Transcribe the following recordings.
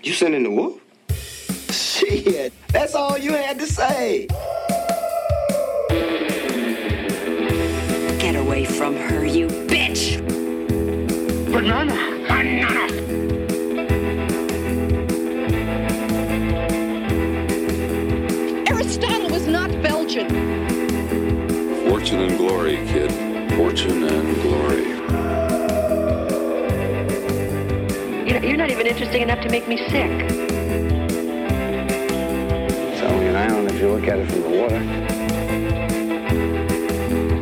You sending the wolf? Shit, that's all you had to say. Get away from her, you bitch! Banana! Banana! Aristotle was not Belgian. Fortune and glory, kid. Fortune and glory. You're, you're not even interesting enough to make me sick. It's only an island if you look at it from the water.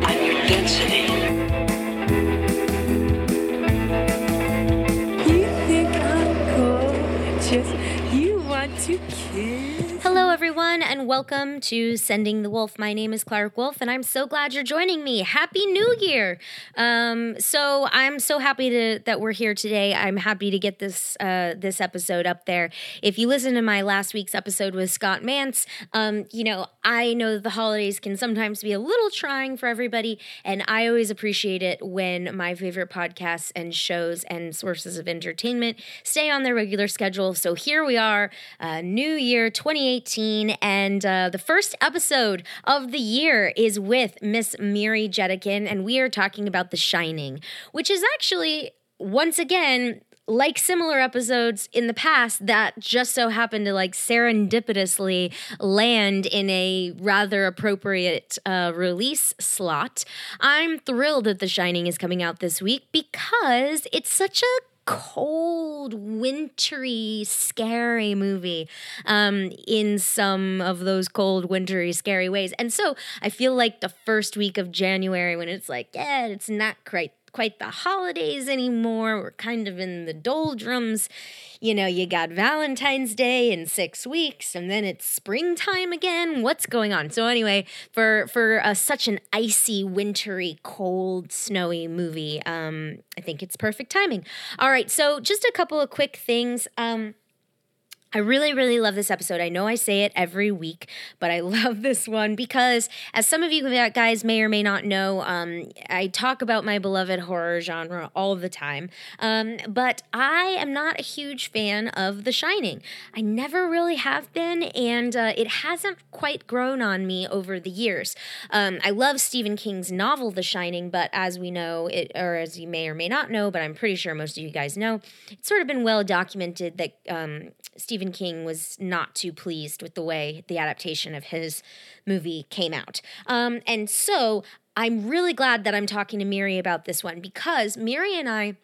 I'm your density. Welcome to Sending the Wolf. My name is Clark Wolf, and I'm so glad you're joining me. Happy New Year! Um, so I'm so happy to, that we're here today. I'm happy to get this uh, this episode up there. If you listen to my last week's episode with Scott Mance, um, you know I know that the holidays can sometimes be a little trying for everybody, and I always appreciate it when my favorite podcasts and shows and sources of entertainment stay on their regular schedule. So here we are, uh, New Year 2018, and uh, the first episode of the year is with Miss Miri Jetikin, and we are talking about The Shining, which is actually once again like similar episodes in the past that just so happened to like serendipitously land in a rather appropriate uh, release slot. I'm thrilled that the shining is coming out this week because it's such a cold, wintry, scary movie um, in some of those cold, wintry, scary ways. And so I feel like the first week of January, when it's like, yeah, it's not quite quite the holidays anymore. We're kind of in the doldrums. You know, you got Valentine's Day in six weeks, and then it's springtime again. What's going on? So anyway, for for such an icy, wintry, cold, snowy movie, um, I think it's perfect timing. All right, so just a couple of quick things. Um, I really, really love this episode. I know I say it every week, but I love this one because, as some of you guys may or may not know, um, I talk about my beloved horror genre all the time. Um, but I am not a huge fan of The Shining. I never really have been, and uh, it hasn't quite grown on me over the years. Um, I love Stephen King's novel, The Shining, but as we know, it, or as you may or may not know, but I'm pretty sure most of you guys know, it's sort of been well documented that um, Stephen King was not too pleased with the way the adaptation of his movie came out. Um, and so I'm really glad that I'm talking to Miri about this one because Miri and I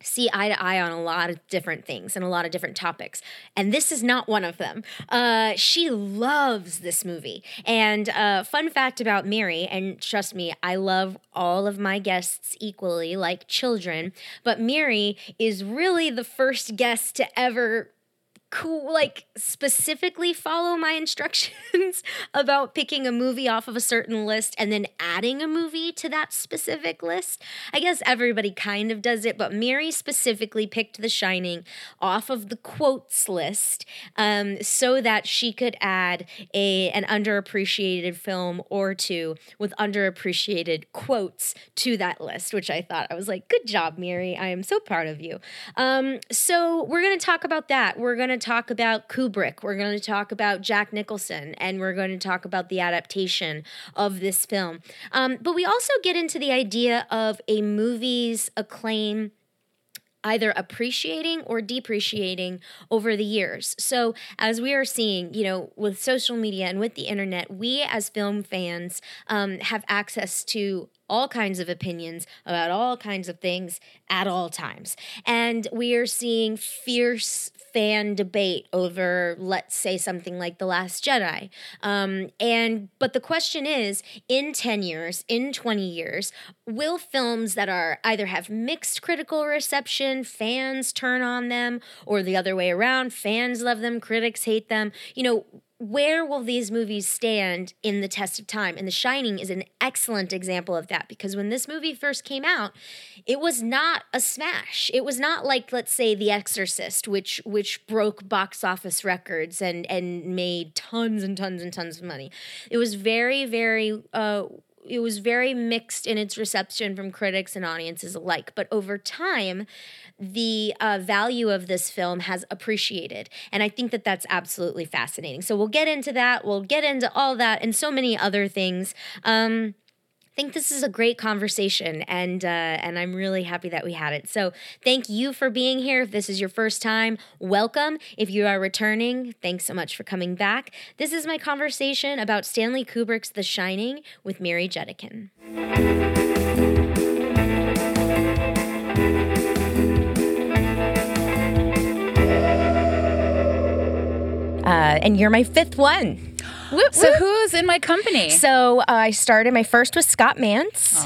see eye to eye on a lot of different things and a lot of different topics. And this is not one of them. Uh, she loves this movie. And uh, fun fact about Mary, and trust me, I love all of my guests equally, like children, but Mary is really the first guest to ever cool like specifically follow my instructions about picking a movie off of a certain list and then adding a movie to that specific list. I guess everybody kind of does it, but Mary specifically picked The Shining off of the quotes list um, so that she could add a an underappreciated film or two with underappreciated quotes to that list, which I thought I was like, good job, Mary. I am so proud of you. Um, so we're gonna talk about that. We're gonna talk about Kubrick. We're going to talk about Jack Nicholson, and we're going to talk about the adaptation of this film. Um, but we also get into the idea of a movie's acclaim either appreciating or depreciating over the years. So, as we are seeing, you know, with social media and with the internet, we as film fans um, have access to all kinds of opinions about all kinds of things at all times. And we are seeing fierce fan debate over, let's say, something like The Last Jedi. Um, and but the question is, in 10 years, in 20 years, will films that are either have mixed critical reception, fans turn on them, or the other way around, fans love them, critics hate them, you know, where will these movies stand in the test of time? And The Shining is an excellent example of that because when this movie first came out, it was not a smash. It was not like, let's say, The Exorcist, which which broke box office records and and made tons and tons and tons of money. It was very, very uh, it was very mixed in its reception from critics and audiences alike. But over time, the uh, value of this film has appreciated. And I think that that's absolutely fascinating. So we'll get into that. We'll get into all that and so many other things. Um, think this is a great conversation, and uh, and I'm really happy that we had it. So thank you for being here. If this is your first time, welcome. If you are returning, thanks so much for coming back. This is my conversation about Stanley Kubrick's The Shining with Mary Jetikin. Uh, and you're my fifth one. Whoop, So whoop. who's in my company? So uh, I started. My first was Scott Mance,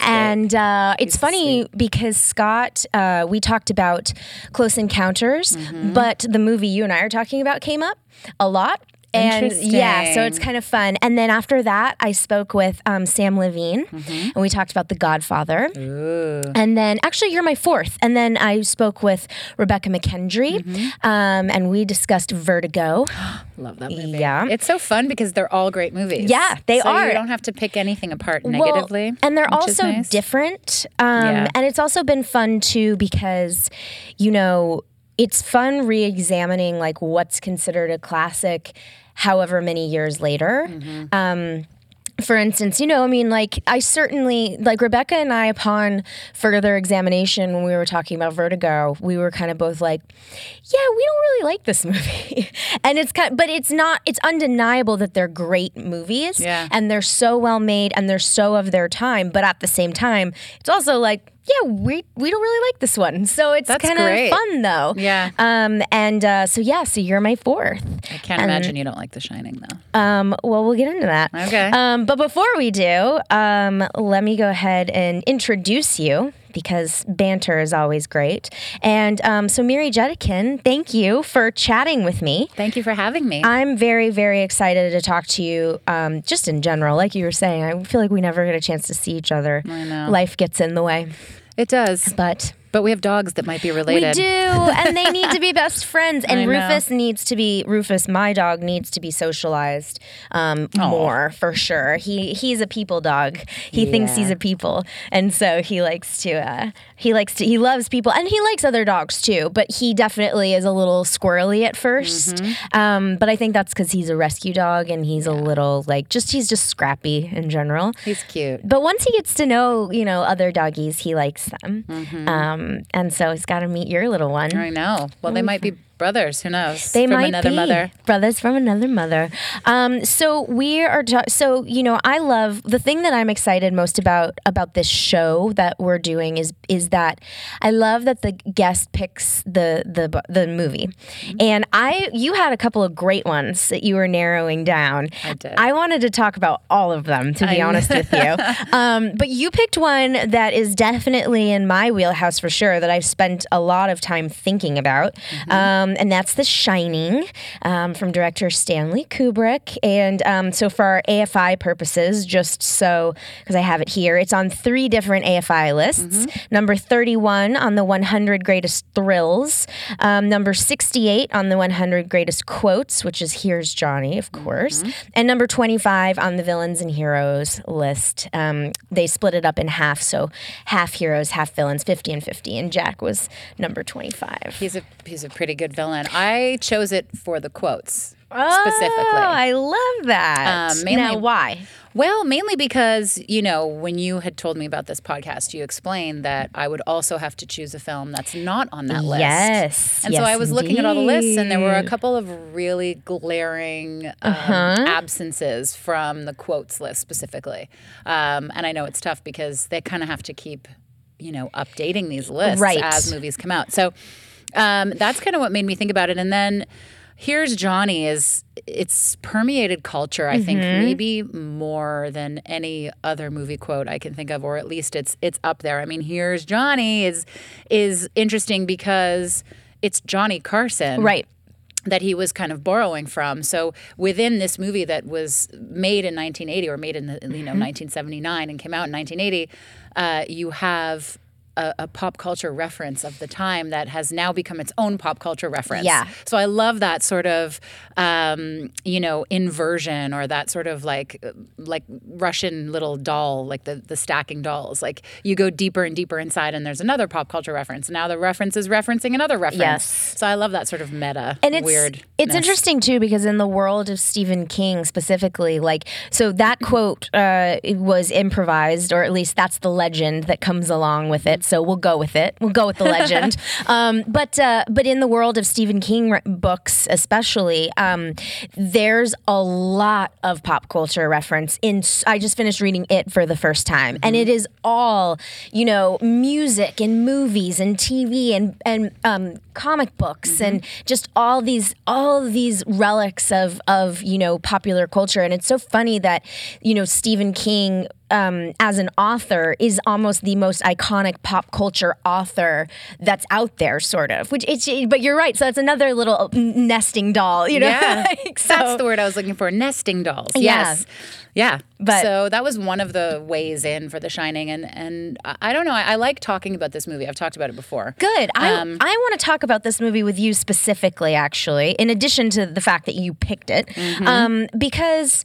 and uh, it's funny because Scott. Uh, we talked about Close Encounters, Mm-hmm. but the movie you and I are talking about came up a lot. And yeah, so it's kind of fun. And then after that, I spoke with um, Sam Levine, and we talked about The Godfather. Mm-hmm. Ooh. And then, actually, you're my fourth. And then I spoke with Rebecca McKendry, Mm-hmm. um, and we discussed Vertigo. Love that movie. Yeah. It's so fun because they're all great movies. Yeah, they So are. You don't have to pick anything apart Well, negatively. and they're also nice. different. Um, Yeah. And it's also been fun too because, you know, it's fun re-examining like what's considered a classic, however many years later. Mm-hmm. Um, for instance, you know, I mean, like, I certainly, like, Rebecca and I, upon further examination, when we were talking about Vertigo, we were kind of both like, yeah, we don't really like this movie. and it's kind but it's not, it's undeniable that they're great movies. Yeah. And they're so well made and they're so of their time. But at the same time, it's also like, yeah, we we don't really like this one. So it's kind of fun though. Yeah. Um and uh, so yeah, so you're my fourth. I can't imagine you don't like The Shining though. Um well we'll get into that. Okay. Um but before we do, um let me go ahead and introduce you because banter is always great. And um, so Mary Jetikin, thank you for chatting with me. Thank you for having me. I'm very, very excited to talk to you um, just in general. Like you were saying, I feel like we never get a chance to see each other. I know. Life gets in the way. It does. But But we have dogs that might be related. we do, and they need to be best friends. And. Rufus needs to be Rufus. My dog needs to be socialized um, more for sure. He he's a people dog. He thinks he's a people, and so he likes to. Uh, he likes to. He loves people, and he likes other dogs too. But he definitely is a little squirrely at 1st Mm-hmm. Um, but I think that's because he's a rescue dog, and he's a little like just he's just scrappy in general. He's cute. But once he gets to know, you know, other doggies, he likes them. Mm-hmm. Um, Um, and so he's got to meet your little one. I know. Well, they might be brothers. Who knows? They From might another be mother. brothers from another mother. Um, so we are. Ta- so you know, I love the thing that I'm excited most about about this show that we're doing is is that I love that the guest picks the the the movie, Mm-hmm. and I you had a couple of great ones that you were narrowing down. I did. I wanted to talk about all of them to be I- honest with you, um, but you picked one that is definitely in my wheelhouse for sure that I've spent a lot of time thinking about, Mm-hmm. um, and that's The Shining um, from director Stanley Kubrick. And um, so, for our AFI purposes, just so because I have it here, it's on three different AFI lists. Number 31 on the 100 greatest thrills, um, number 68 on the 100 greatest quotes, which is Here's Johnny, of course, and number 25 on the villains and heroes list. Um, they split it up in half, so half heroes, half villains, 50 and 50. And Jack was number 25. He's a he's a pretty good villain. I chose it for the quotes Oh, specifically. I love that. Um, mainly- now, why? Well, mainly because, you know, when you had told me about this podcast, you explained that I would also have to choose a film that's not on that list. Yes, And so I was looking at all the lists, and there were a couple of really glaring um, Uh-huh. absences from the quotes list specifically. Um, and I know it's tough because they kind of have to keep, you know, updating these lists Right. as movies come out. So um, that's kind of what made me think about it. And then here's Johnny is it's permeated culture. I think Mm-hmm. maybe more than any other movie quote I can think of, or at least it's it's up there. I mean, here's Johnny is is interesting because it's Johnny Carson, Right. that he was kind of borrowing from. So within this movie that was made in 1980 or made in the, you know Mm-hmm. 1979 and came out in 1980, uh, you have a, a pop culture reference of the time that has now become its own pop culture reference. Yeah. So I love that sort of, um, you know, inversion or that sort of like like Russian little doll, like the the stacking dolls. Like you go deeper and deeper inside, and there's another pop culture reference. Now the reference is referencing another reference. Yes. So I love that sort of meta and it's weird. it's interesting too because in the world of Stephen King specifically, like so that quote uh, was improvised, or at least that's the legend that comes along with it. So we'll go with it. We'll go with the legend. um, but uh, but in the world of Stephen King books, especially, um, there's a lot of pop culture reference. In I just finished reading it for the first time, and it is all you know, music and movies and TV and and um, comic books and just all these all these relics of of you know popular culture. And it's so funny that you know Stephen King um, as an author is almost the most iconic pop culture author that's out there, sort of. Which it's but you're right. So that's another little nesting doll, you know. Yeah, Like, so- that's the word I was looking for. Nesting dolls. Yes. Yeah. But- so that was one of the ways in for The Shining, and and I I don't know. I, I like talking about this movie. I've talked about it before. Good. I, Um, I want to talk about this movie with you specifically, actually, in addition to the fact that you picked it, Mm-hmm. um, because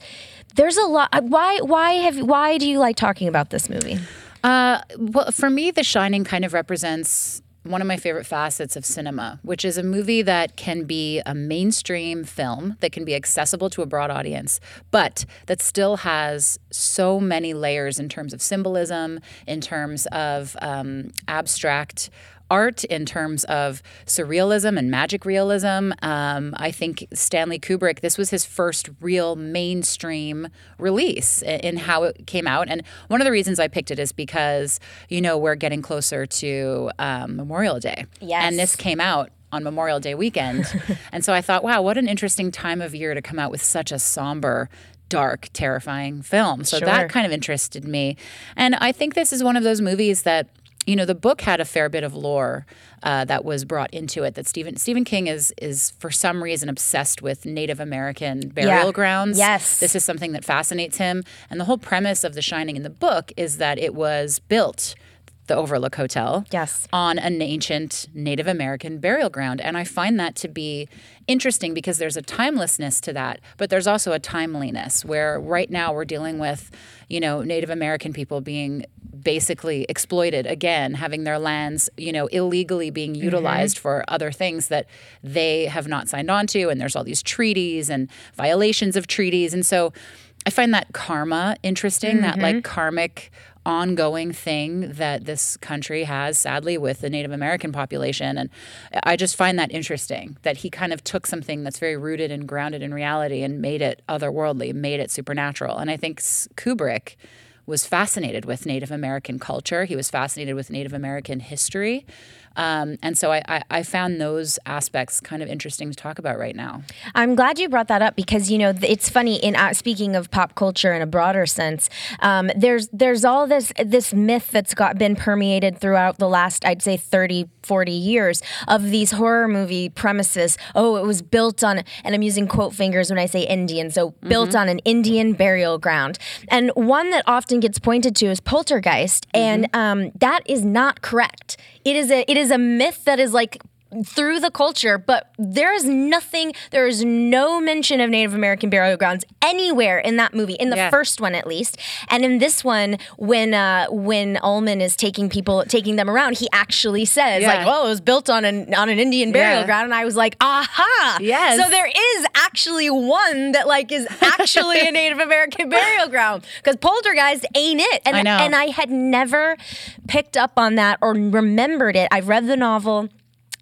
there's a lot. Why? Why have? Why do you like talking about this movie? Uh, well, for me, The Shining kind of represents one of my favorite facets of cinema, which is a movie that can be a mainstream film that can be accessible to a broad audience, but that still has so many layers in terms of symbolism, in terms of um, abstract art in terms of surrealism and magic realism. Um, I think Stanley Kubrick, this was his first real mainstream release in how it came out. And one of the reasons I picked it is because, you know, we're getting closer to um, Memorial Day. Yes. And this came out on Memorial Day weekend. and so I thought, wow, what an interesting time of year to come out with such a somber, dark, terrifying film. So Sure. that kind of interested me. And I think this is one of those movies that you know the book had a fair bit of lore uh, that was brought into it that Stephen Stephen King is is for some reason obsessed with Native American burial Yeah. grounds. Yes. This is something that fascinates him. And the whole premise of The Shining in the book is that it was built the Overlook Hotel Yes. on an ancient Native American burial ground. And I find that to be interesting because there's a timelessness to that, but there's also a timeliness where right now we're dealing with, you know, Native American people being basically exploited again, having their lands, you know, illegally being mm-hmm. utilized for other things that they have not signed on to. And there's all these treaties and violations of treaties. And so I find that karma interesting, that like mm-hmm. karmic ongoing thing that this country has sadly with the Native American population and I just find that interesting that he kind of took something that's very rooted and grounded in reality and made it otherworldly, made it supernatural. And I think Kubrick was fascinated with Native American culture. He was fascinated with Native American history. Um, and so I, I, I found those aspects kind of interesting to talk about right now. I'm glad you brought that up because you know it's funny. In uh, speaking of pop culture in a broader sense, um, there's there's all this this myth that's got been permeated throughout the last I'd say 30, 40 years of these horror movie premises. Oh, it was built on, and I'm using quote fingers when I say Indian. So built on an Indian burial ground, and one that often gets pointed to is Poltergeist, and um, that is not correct. It is a it is a myth that is like through the culture, but there is nothing, there is no mention of Native American burial grounds anywhere in that movie, in the Yeah. first one at least. And in this one, when uh, when Ullman is taking people, taking them around, he actually says, Yeah. like, "Well, it was built on an on an Indian burial Yeah. ground. And I was like, aha! Yes. So there is actually one that like is actually a Native American burial ground. Because Poltergeist ain't it. And I know. and I had never picked up on that or remembered it. I've read the novel.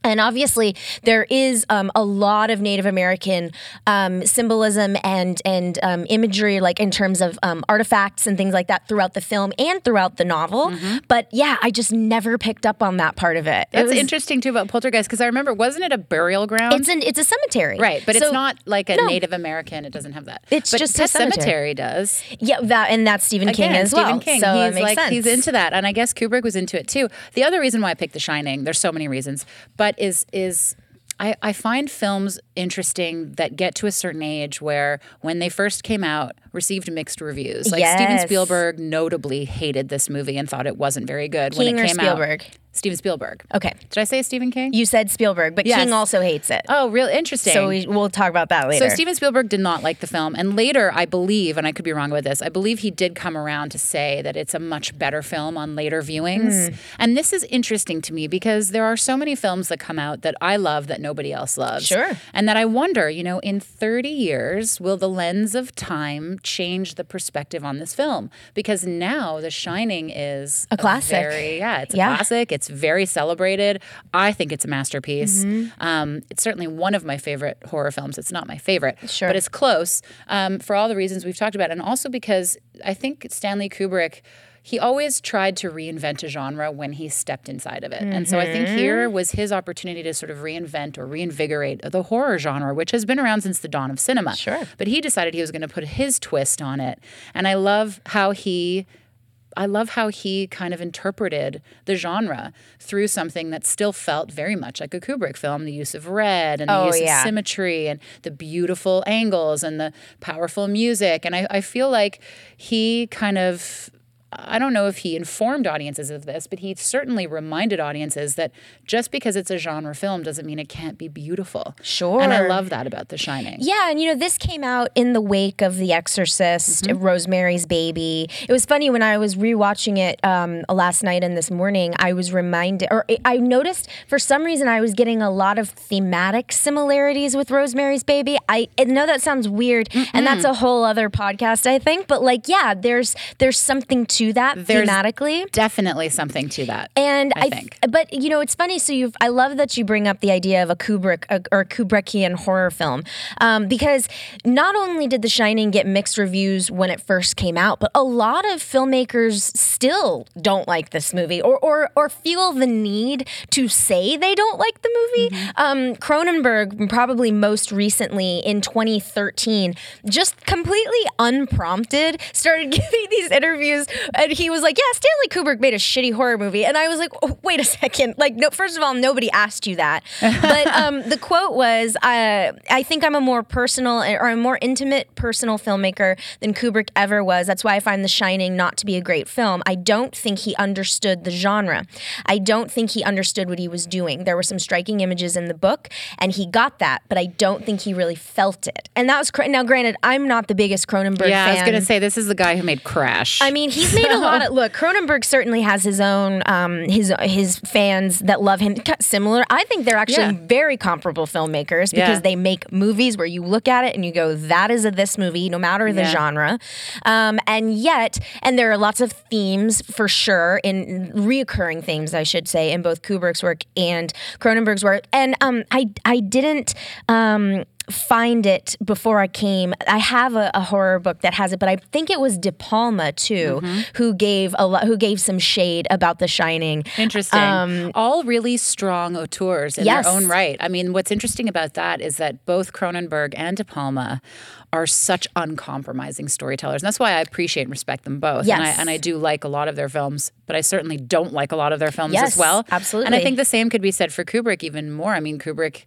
And obviously, there is um, a lot of Native American um, symbolism and and um, imagery, like in terms of um, artifacts and things like that, throughout the film and throughout the novel. But yeah, I just never picked up on that part of it. It That's was- interesting too about Poltergeist because I remember, wasn't it a burial ground? It's an it's a cemetery, Right, but So- it's not like a no. Native American. It doesn't have that. It's but just a Pet cemetery. does. Yeah, that and that's Stephen King as Stephen well. King. So he's it makes like sense. he's into that, and I guess Kubrick was into it too. The other reason why I picked The Shining, there's so many reasons, but is is I, I find films interesting that get to a certain age where when they first came out received mixed reviews. Like Steven Spielberg notably hated this movie and thought it wasn't very good when it came Spielberg? out. Steven Spielberg. Steven Spielberg. Okay. Did I say Stephen King? You said Spielberg, but Yes. King also hates it. oh, real interesting. so we, we'll talk about that later. So Steven Spielberg did not like the film, and later, I believe, and I could be wrong about this, I believe he did come around to say that it's a much better film on later viewings. Hmm. And this is interesting to me because there are so many films that come out that I love that nobody else loves. Sure. And that I wonder, you know, in 30 years, will the lens of time change the perspective on this film? Because now The Shining is A classic. very, yeah, it's a Yeah. classic. It's very celebrated. I think it's a masterpiece. Mm-hmm. Um, it's certainly one of my favorite horror films. It's not my favorite, Sure. but it's close um, for all the reasons we've talked about, and also because I think Stanley Kubrick. He always tried to reinvent a genre when he stepped inside of it. And so I think Mm-hmm. here was his opportunity to sort of reinvent or reinvigorate the horror genre, which has been around since the dawn of cinema. Sure. But he decided he was going to put his twist on it. And I love how he I love how he kind of interpreted the genre through something that still felt very much like a Kubrick film the use of red and the Oh, use yeah. of symmetry and the beautiful angles and the powerful music. And I, I feel like he kind of. I don't know if he informed audiences of this, but he certainly reminded audiences that just because it's a genre film doesn't mean it can't be beautiful. Sure. And I love that about The Shining. Yeah, and you know, this came out in the wake of The Exorcist, Mm-hmm. Rosemary's Baby. It was funny when I was rewatching it um, last night and this morning, I was reminded, or I noticed for some reason I was getting a lot of thematic similarities with Rosemary's Baby. I, I know that sounds weird, and that's a whole other podcast, I think, but like, yeah, there's there's something to that There's thematically. Definitely something to that. And I I, think. but you know, it's funny. So you've, I love that you bring up the idea of a Kubrick a, or Kubrickian horror film, um, because not only did The Shining get mixed reviews when it first came out, but a lot of filmmakers still don't like this movie, or or or feel the need to say they don't like the movie. Mm-hmm. Um, Cronenberg, probably most recently in 2013, just completely unprompted, started giving these interviews, and he was like, "Yeah, Stanley Kubrick made a shitty horror movie," and I was like, oh, "Wait a second! Like, no, first of all, nobody asked you that." But um, the quote was, uh, "I think I'm a more personal or a more intimate personal filmmaker than Kubrick ever was. That's why I find The Shining not to be a great film. I don't think he understood the genre. I don't think he understood what he was doing. There were some striking images in the book, and he got that, but I don't think he really felt it. And that was Cr- now. Granted, I'm not the biggest Cronenberg yeah, fan. I was going to say this is the guy who made Crash. I mean, he's made a lot of look. Cronenberg certainly has his own um, his his fans that love him. Similar, I think they're actually Yeah. very comparable filmmakers because Yeah. they make movies where you look at it and you go, "That is a this movie," no matter the Yeah. genre. Um, and yet, and there are lots of themes for sure in reoccurring themes, I should say, in both Kubrick's work and Cronenberg's work. And um, I I didn't. Um, find it before I came. I have a, a horror book that has it, but I think it was De Palma too, Mm-hmm. who gave a lot, who gave some shade about The Shining. Interesting. All really strong auteurs in Um, Yes. their own right. I mean, what's interesting about that is that both Cronenberg and De Palma are such uncompromising storytellers. And that's why I appreciate and respect them both. And, I, Yes. and I do like a lot of their films, but I certainly don't like a lot of their films Yes, as well. Absolutely. And I think the same could be said for Kubrick even more. I mean, Kubrick,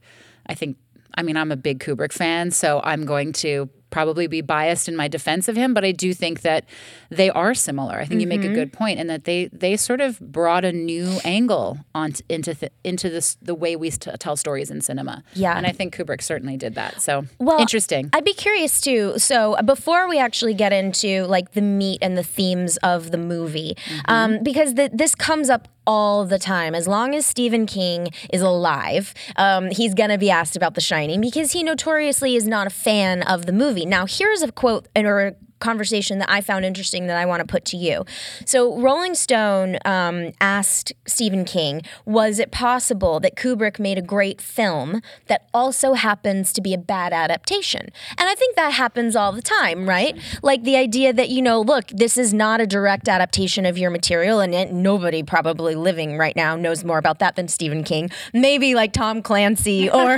I think, I mean, I'm a big Kubrick fan, so I'm going to probably be biased in my defense of him, but I do think that they are similar. I think you make a Mm-hmm. good point, and that they they sort of brought a new angle on into th- into this the way we st- tell stories in cinema. Yeah. and I think Kubrick certainly did that. So Well, interesting. I'd be curious too. So before we actually get into like the meat and the themes of the movie, Mm-hmm. um, because the, this comes up all the time. As long as Stephen King is alive, um, he's gonna be asked about The Shining because he notoriously is not a fan of the movie. Now, here's a quote or a conversation that I found interesting that I want to put to you. So, Rolling Stone um, asked Stephen King, was it possible that Kubrick made a great film that also happens to be a bad adaptation? And I think that happens all the time, right? Like the idea that, you know, look, this is not a direct adaptation of your material, and yet nobody probably living right now knows more about that than Stephen King. Maybe like Tom Clancy or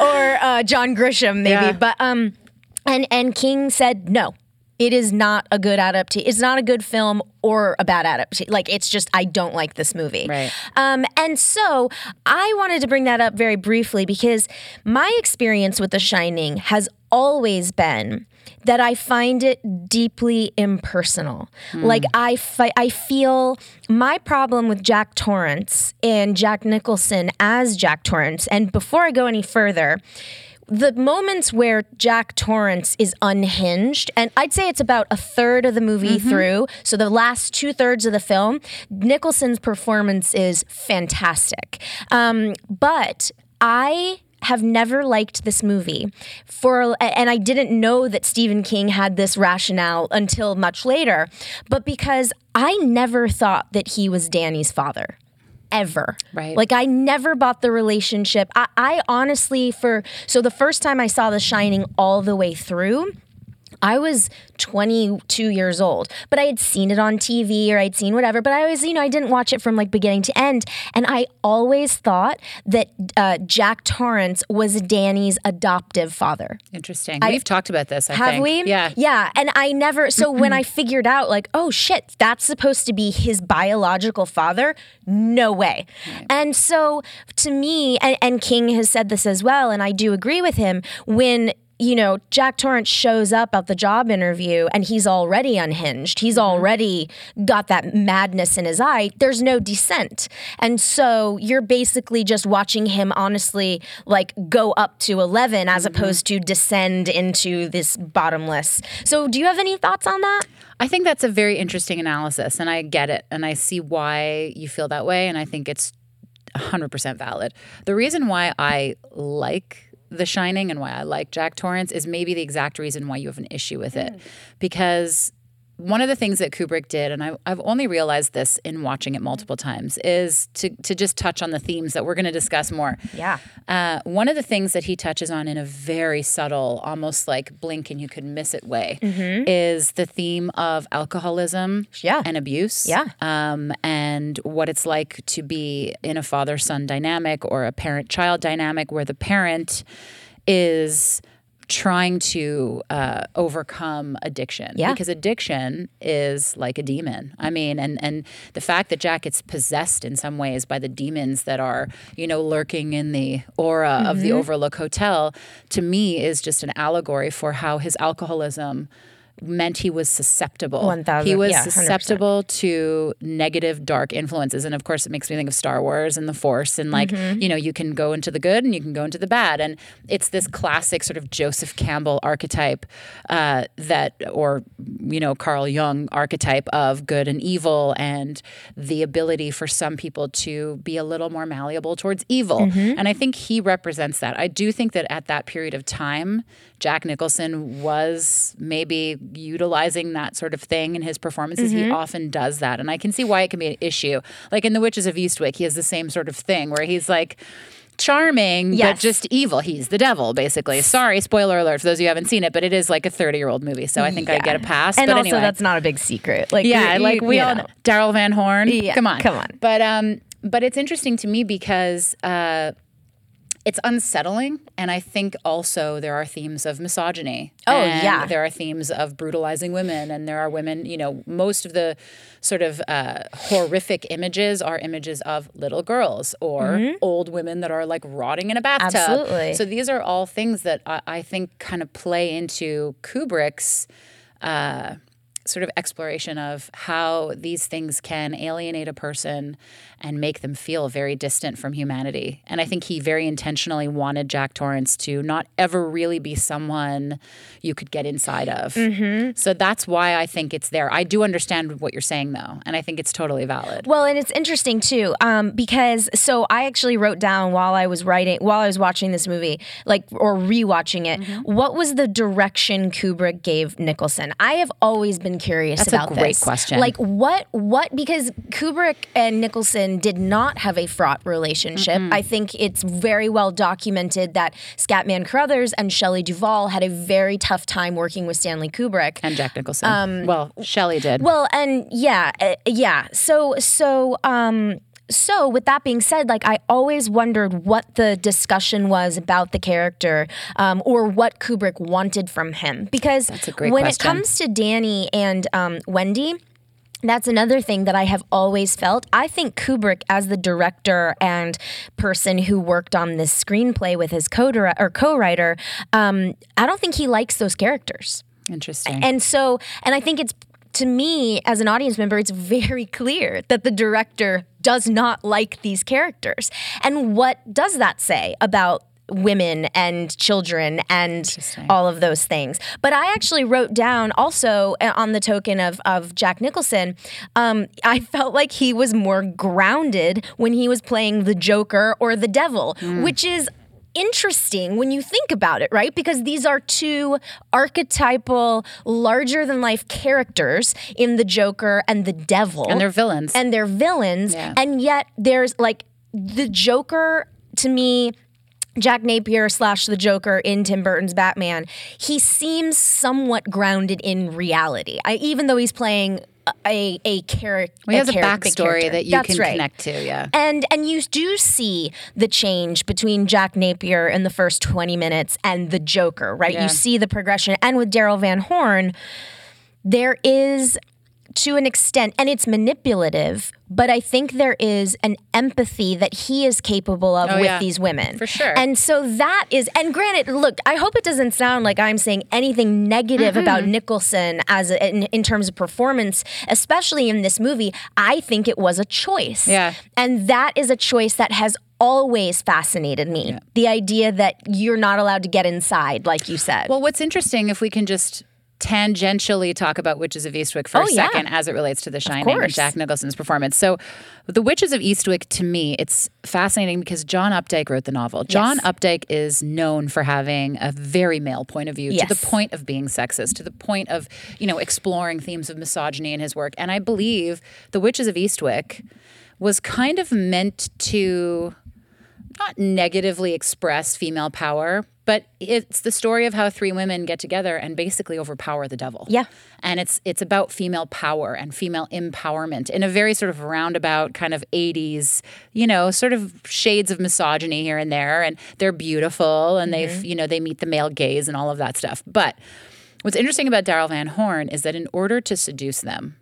or uh, John Grisham, maybe. Yeah. But um, and and King said no. It is not a good adaptation. It's not a good film or a bad adaptation. Like it's just I don't like this movie. Right. Um, and so I wanted to bring that up very briefly because my experience with The Shining has always been that I find it deeply impersonal. Like I, fi- I feel my problem with Jack Torrance and Jack Nicholson as Jack Torrance. And before I go any further, the moments where Jack Torrance is unhinged, and I'd say it's about a third of the movie through. So the last two thirds of the film, Nicholson's performance is fantastic. Um, but I have never liked this movie for and I didn't know that Stephen King had this rationale until much later but because I never thought that he was Danny's father ever. Right. Like I never bought the relationship. I, I honestly for so the first time I saw The Shining all the way through, I was 22 years old, but I had seen it on TV or I'd seen whatever, but I was, you know, I didn't watch it from like beginning to end. And I always thought that uh, Jack Torrance was Danny's adoptive father. Interesting. We've talked about this. I Have think. we? Yeah. Yeah. And I never, so when I figured out, like, oh shit, that's supposed to be his biological father, no way. And so to me, and, and King has said this as well, and I do agree with him, when you know, Jack Torrance shows up at the job interview and he's already unhinged. He's mm-hmm. already got that madness in his eye. There's no descent. And so you're basically just watching him honestly like go up to 11 as mm-hmm. opposed to descend into this bottomless. So do you have any thoughts on that? I think that's a very interesting analysis, and I get it, and I see why you feel that way, and I think it's 100% valid. The reason why I like The Shining and why I like Jack Torrance is maybe the exact reason why you have an issue with it, because one of the things that Kubrick did, and I, I've only realized this in watching it multiple times, is to to just touch on the themes that we're going to discuss more. Yeah. Uh, one of the things that he touches on in a very subtle, almost like blink and you could miss it way, is the theme of alcoholism Yeah. and abuse. Yeah. Um, and what it's like to be in a father son dynamic or a parent child dynamic where the parent is trying to uh, overcome addiction Yeah. because addiction is like a demon i mean and and the fact that jack gets possessed in some ways by the demons that are you know lurking in the aura of Mm-hmm. the overlook hotel to me is just an allegory for how his alcoholism meant he was susceptible. 1000, he was yeah, susceptible to negative dark influences. And of course it makes me think of star wars and the force and like Mm-hmm. you know you can go into the good and you can go into the bad. And it's this classic sort of joseph campbell archetype uh, that or you know carl jung archetype of good and evil and the ability for some people to be a little more malleable towards evil. Mm-hmm. and i think he represents that. I do think that at that period of time jack nicholson was maybe utilizing that sort of thing in his performances Mm-hmm. he often does that and i can see why it can be an issue like in the witches of eastwick he has the same sort of thing where he's like charming but just evil he's the devil basically sorry spoiler alert for those of you who haven't seen it but it is like a 30 year old movie so i think i get a pass And but also, anyway that's not a big secret. Like, yeah, you- like we all know. know. Daryl Van Horne. Yeah, come on, come on. But um, but it's interesting to me because uh, it's unsettling, and I think also there are themes of misogyny. Oh, yeah. there are themes of brutalizing women, and there are women. You know, most of the sort of uh, horrific images are images of little girls or old women that are like rotting in a bathtub. Mm-hmm. Absolutely. So these are all things that I, I think kind of play into Kubrick's uh, sort of exploration of how these things can alienate a person and make them feel very distant from humanity. And I think he very intentionally wanted Jack Torrance to not ever really be someone you could get inside of. So that's why I think it's there. I do understand what you're saying though, and I think it's totally valid. Well, and it's interesting too, um, because so I actually wrote down while I was writing, while I was watching this movie, like or rewatching it, Mm-hmm. what was the direction Kubrick gave Nicholson? I have always been curious about that. That's a great this. question. Like what, what? Because Kubrick and Nicholson did not have a fraught relationship. I think it's very well documented that Scatman Crothers and Shelley Duvall had a very tough time working with Stanley Kubrick. and Jack Nicholson. well, Shelley did. Well, and yeah, uh, yeah. So, so, um, so with that being said, like I always wondered what the discussion was about the character, um, or what Kubrick wanted from him. Because when question. it comes to Danny and um, Wendy. That's another thing that I have always felt. I think Kubrick, as the director and person who worked on this screenplay with his co or co-writer, um, I don't think he likes those characters. Interesting. And so, and I think it's to me as an audience member, it's very clear that the director does not like these characters. And what does that say about women and children and all of those things. But I actually wrote down also uh, on the token of, of Jack Nicholson, um, I felt like he was more grounded when he was playing the Joker or the Devil, which is interesting when you think about it, right? Because these are two archetypal, larger than life characters in the Joker and the Devil. And they're villains. And they're villains. Yeah. And yet there's like the Joker to me. Jack Napier slash the Joker in Tim Burton's Batman, he seems somewhat grounded in reality. I, even though he's playing a a character, Well, he has a backstory that you That's can right. connect to, yeah. And and you do see the change between Jack Napier in the first 20 minutes and the Joker, right? Yeah. You see the progression. And with Daryl Van Horne, there is to an extent, and it's manipulative, but I think there is an empathy that he is capable of Oh, with yeah. these women. For sure. And so that is, and granted, look, I hope it doesn't sound like I'm saying anything negative mm-hmm. about Nicholson as a, in, in terms of performance, especially in this movie. I think it was a choice. Yeah. And that is a choice that has always fascinated me. The idea that you're not allowed to get inside, like you said. Well, what's interesting, if we can just tangentially talk about Witches of Eastwick for Oh, a yeah. second as it relates to The Shining and. Jack Nicholson's performance. So, The Witches of Eastwick, to me, it's fascinating because John Updike wrote the novel. John Yes. Updike is known for having a very male point of view to the point of being sexist, to the point of, you know, exploring themes of misogyny in his work. And I believe The Witches of Eastwick was kind of meant to not negatively express female power, but it's the story of how three women get together and basically overpower the devil. Yeah. And it's it's about female power and female empowerment in a very sort of roundabout kind of 80s, you know, sort of shades of misogyny here and there and they're beautiful and they've, mm-hmm. you know, they meet the male gaze and all of that stuff. But what's interesting about Daryl Van Horne is that in order to seduce them,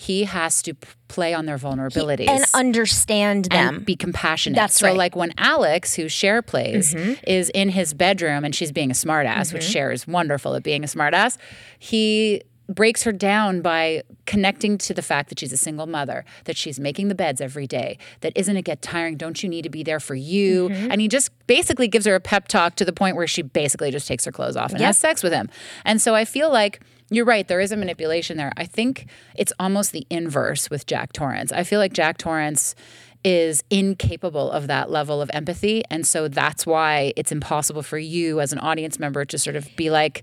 he has to p- play on their vulnerabilities and understand them. and be compassionate. That's so right. Mm-hmm. like when Alex, who Cher plays, is in his bedroom and she's being a smartass, which Cher is wonderful at being a smartass, he breaks her down by connecting to the fact that she's a single mother, that she's making the beds every day, that isn't it get tiring? Don't you need to be there for you? Mm-hmm. And he just basically gives her a pep talk to the point where she basically just takes her clothes off and Yep. has sex with him. And so I feel like you're right. There is a manipulation there. I think it's almost the inverse with Jack Torrance. I feel like Jack Torrance is incapable of that level of empathy. And so that's why it's impossible for you as an audience member to sort of be like,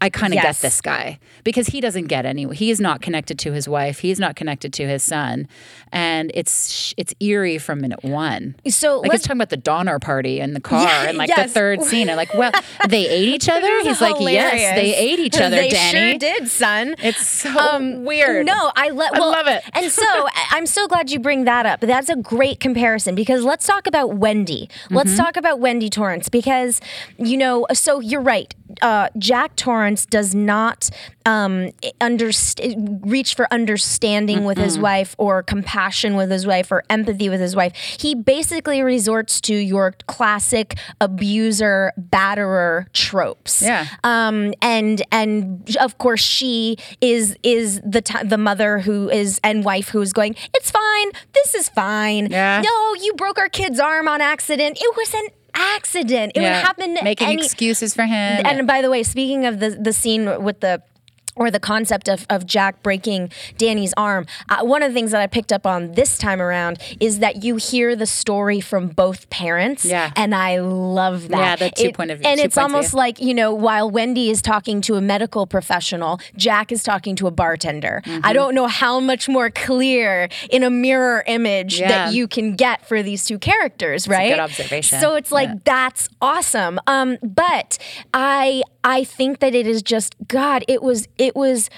I kind of Yes. get this guy because he doesn't get any. He is not connected to his wife. He's not connected to his son, and it's it's eerie from minute one. So like let's- talking about the Donner party in the car, Yeah, and like yes. the third scene, and like, well, they ate each other. He's like, yes, they ate each other. They Danny, sure did, son. It's so weird. Um, No, I, le- I love it. and so I'm so glad you bring that up. That's a great comparison because let's talk about Wendy. Let's Mm-hmm. talk about Wendy Torrance because you know. So you're right. Uh, Jack Torrance does not um, underst- reach for understanding with his wife or compassion with his wife or empathy with his wife. He basically resorts to your classic abuser, batterer tropes. Yeah. Um, and and of course she is is the t- the mother who is and wife who is going. It's fine. This is fine. Yeah. No, you broke our kid's arm on accident. It was an accident. It would Yeah. happen. making any- excuses for him. and by the way, speaking of the the scene with the or the concept of, of Jack breaking Danny's arm. Uh, one of the things that I picked up on this time around is that you hear the story from both parents. Yeah. And I love that. Yeah, the two It- point of- view. And it's almost view. like, you know, while Wendy is talking to a medical professional, Jack is talking to a bartender. Mm-hmm. I don't know how much more clear in a mirror image Yeah. that you can get for these two characters, right? good observation. So it's like Yeah. that's awesome. Um, but I I think that it is just God. It was it was.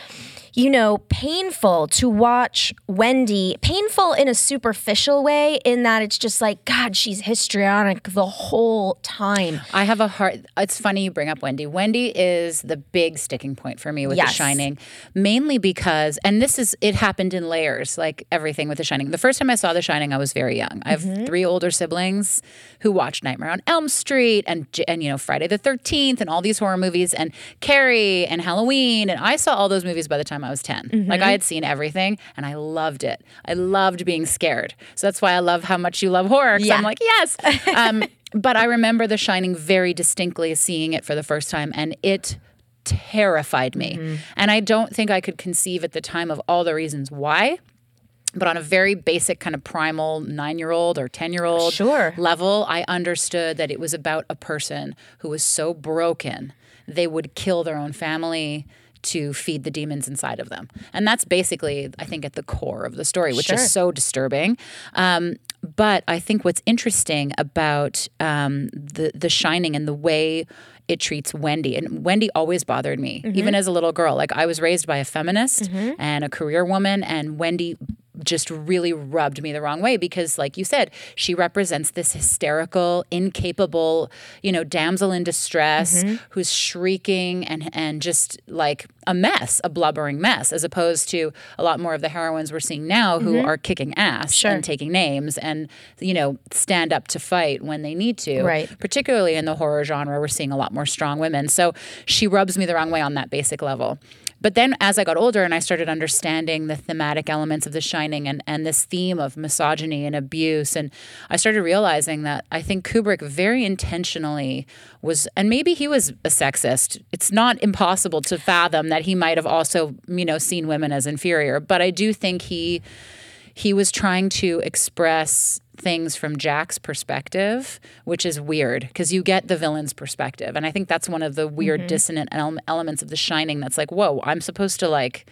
You know, painful to watch Wendy, painful in a superficial way, in that it's just like, God, she's histrionic the whole time. I have a hard. It's funny you bring up Wendy. Wendy is the big sticking point for me with The Shining, mainly because, and this is it happened in layers, like everything with The Shining. The first time I saw The Shining, I was very young. I have Mm-hmm. three older siblings who watched Nightmare on Elm Street and and you know Friday the Thirteenth and all these horror movies and Carrie and Halloween, and I saw all those movies by the time I was 10 Mm-hmm. Like I had seen everything, and I loved it. I loved being scared. So that's why I love how much you love horror. Yeah. I'm like, yes. Um, but I remember The Shining very distinctly, seeing it for the first time, and it terrified me. Mm-hmm. And I don't think I could conceive at the time of all the reasons why. But on a very basic kind of primal nine year old or 10 year old Sure. level, I understood that it was about a person who was so broken, they would kill their own family to feed the demons inside of them. And that's basically, I think, at the core of the story, which Sure. is so disturbing. Um, but I think what's interesting about um, the The Shining and the way it treats Wendy, and Wendy always bothered me, even as a little girl. Like I was raised by a feminist and a career woman, and Wendy just really rubbed me the wrong way because like you said she represents this hysterical incapable you know damsel in distress mm-hmm. who's shrieking and and just like a mess a blubbering mess as opposed to a lot more of the heroines we're seeing now who mm-hmm. are kicking ass and taking names and you know stand up to fight when they need to. Right. particularly in the horror genre we're seeing a lot more strong women. So she rubs me the wrong way on that basic level but then as I got older and I started understanding the thematic elements of The Shining and, and this theme of misogyny and abuse, and I started realizing that I think Kubrick very intentionally was, and maybe he was a sexist. It's not impossible to fathom that he might have also, you know, seen women as inferior. But I do think he he was trying to express things from Jack's perspective, which is weird because you get the villain's perspective. And I think that's one of the weird Mm-hmm. dissonant ele- elements of The Shining that's like, whoa, I'm supposed to like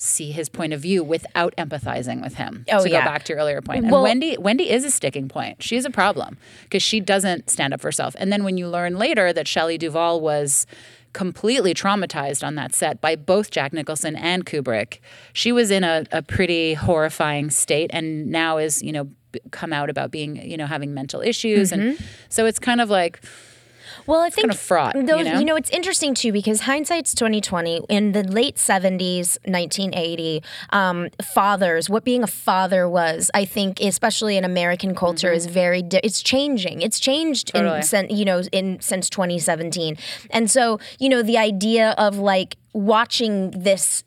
see his point of view without empathizing with him. Oh, to yeah. go back to your earlier point. And Well- Wendy Wendy is a sticking point. She's a problem because she doesn't stand up for herself. And then when you learn later that Shelley Duvall was completely traumatized on that set by both Jack Nicholson and Kubrick. She was in a, a pretty horrifying state and now is, you know, come out about being, you know, having mental issues. And Mm-hmm. so it's kind of like, Well, I think kinda fraught, you Though, know? it's interesting too because hindsight's twenty twenty. In the late seventies, nineteen eighty, um, fathers, what being a father was, I think, especially in American culture, is very. Di- it's changing. It's changed Mm-hmm. Totally. in you know in since twenty seventeen, and so you know the idea of like watching this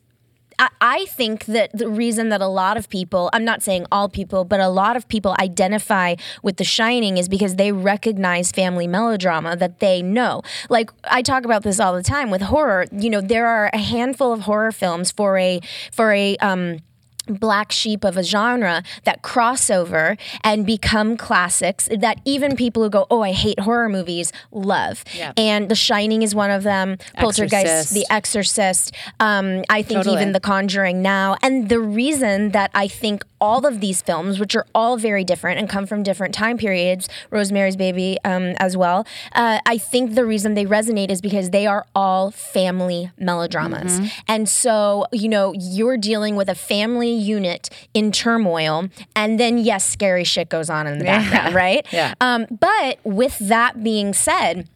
I- think that the reason that a lot of people, I'm not saying all people, but a lot of people identify with The Shining is because they recognize family melodrama that they know. Like I talk about this all the time with horror. You know, there are a handful of horror films for a for a um black sheep of a genre that cross over and become classics that even people who go, Oh, I hate horror movies love. Yeah. And The Shining is one of them. Poltergeist, Exorcist. The Exorcist. Um, I think Totally. even The Conjuring now. And the reason that I think all of these films, which are all very different and come from different time periods, Rosemary's Baby um, as well, uh, I think the reason they resonate is because they are all family melodramas. Mm-hmm. And so, you know, you're dealing with a family unit in turmoil. And then, yes, scary shit goes on in the background, right? Yeah. Um, but with that being said,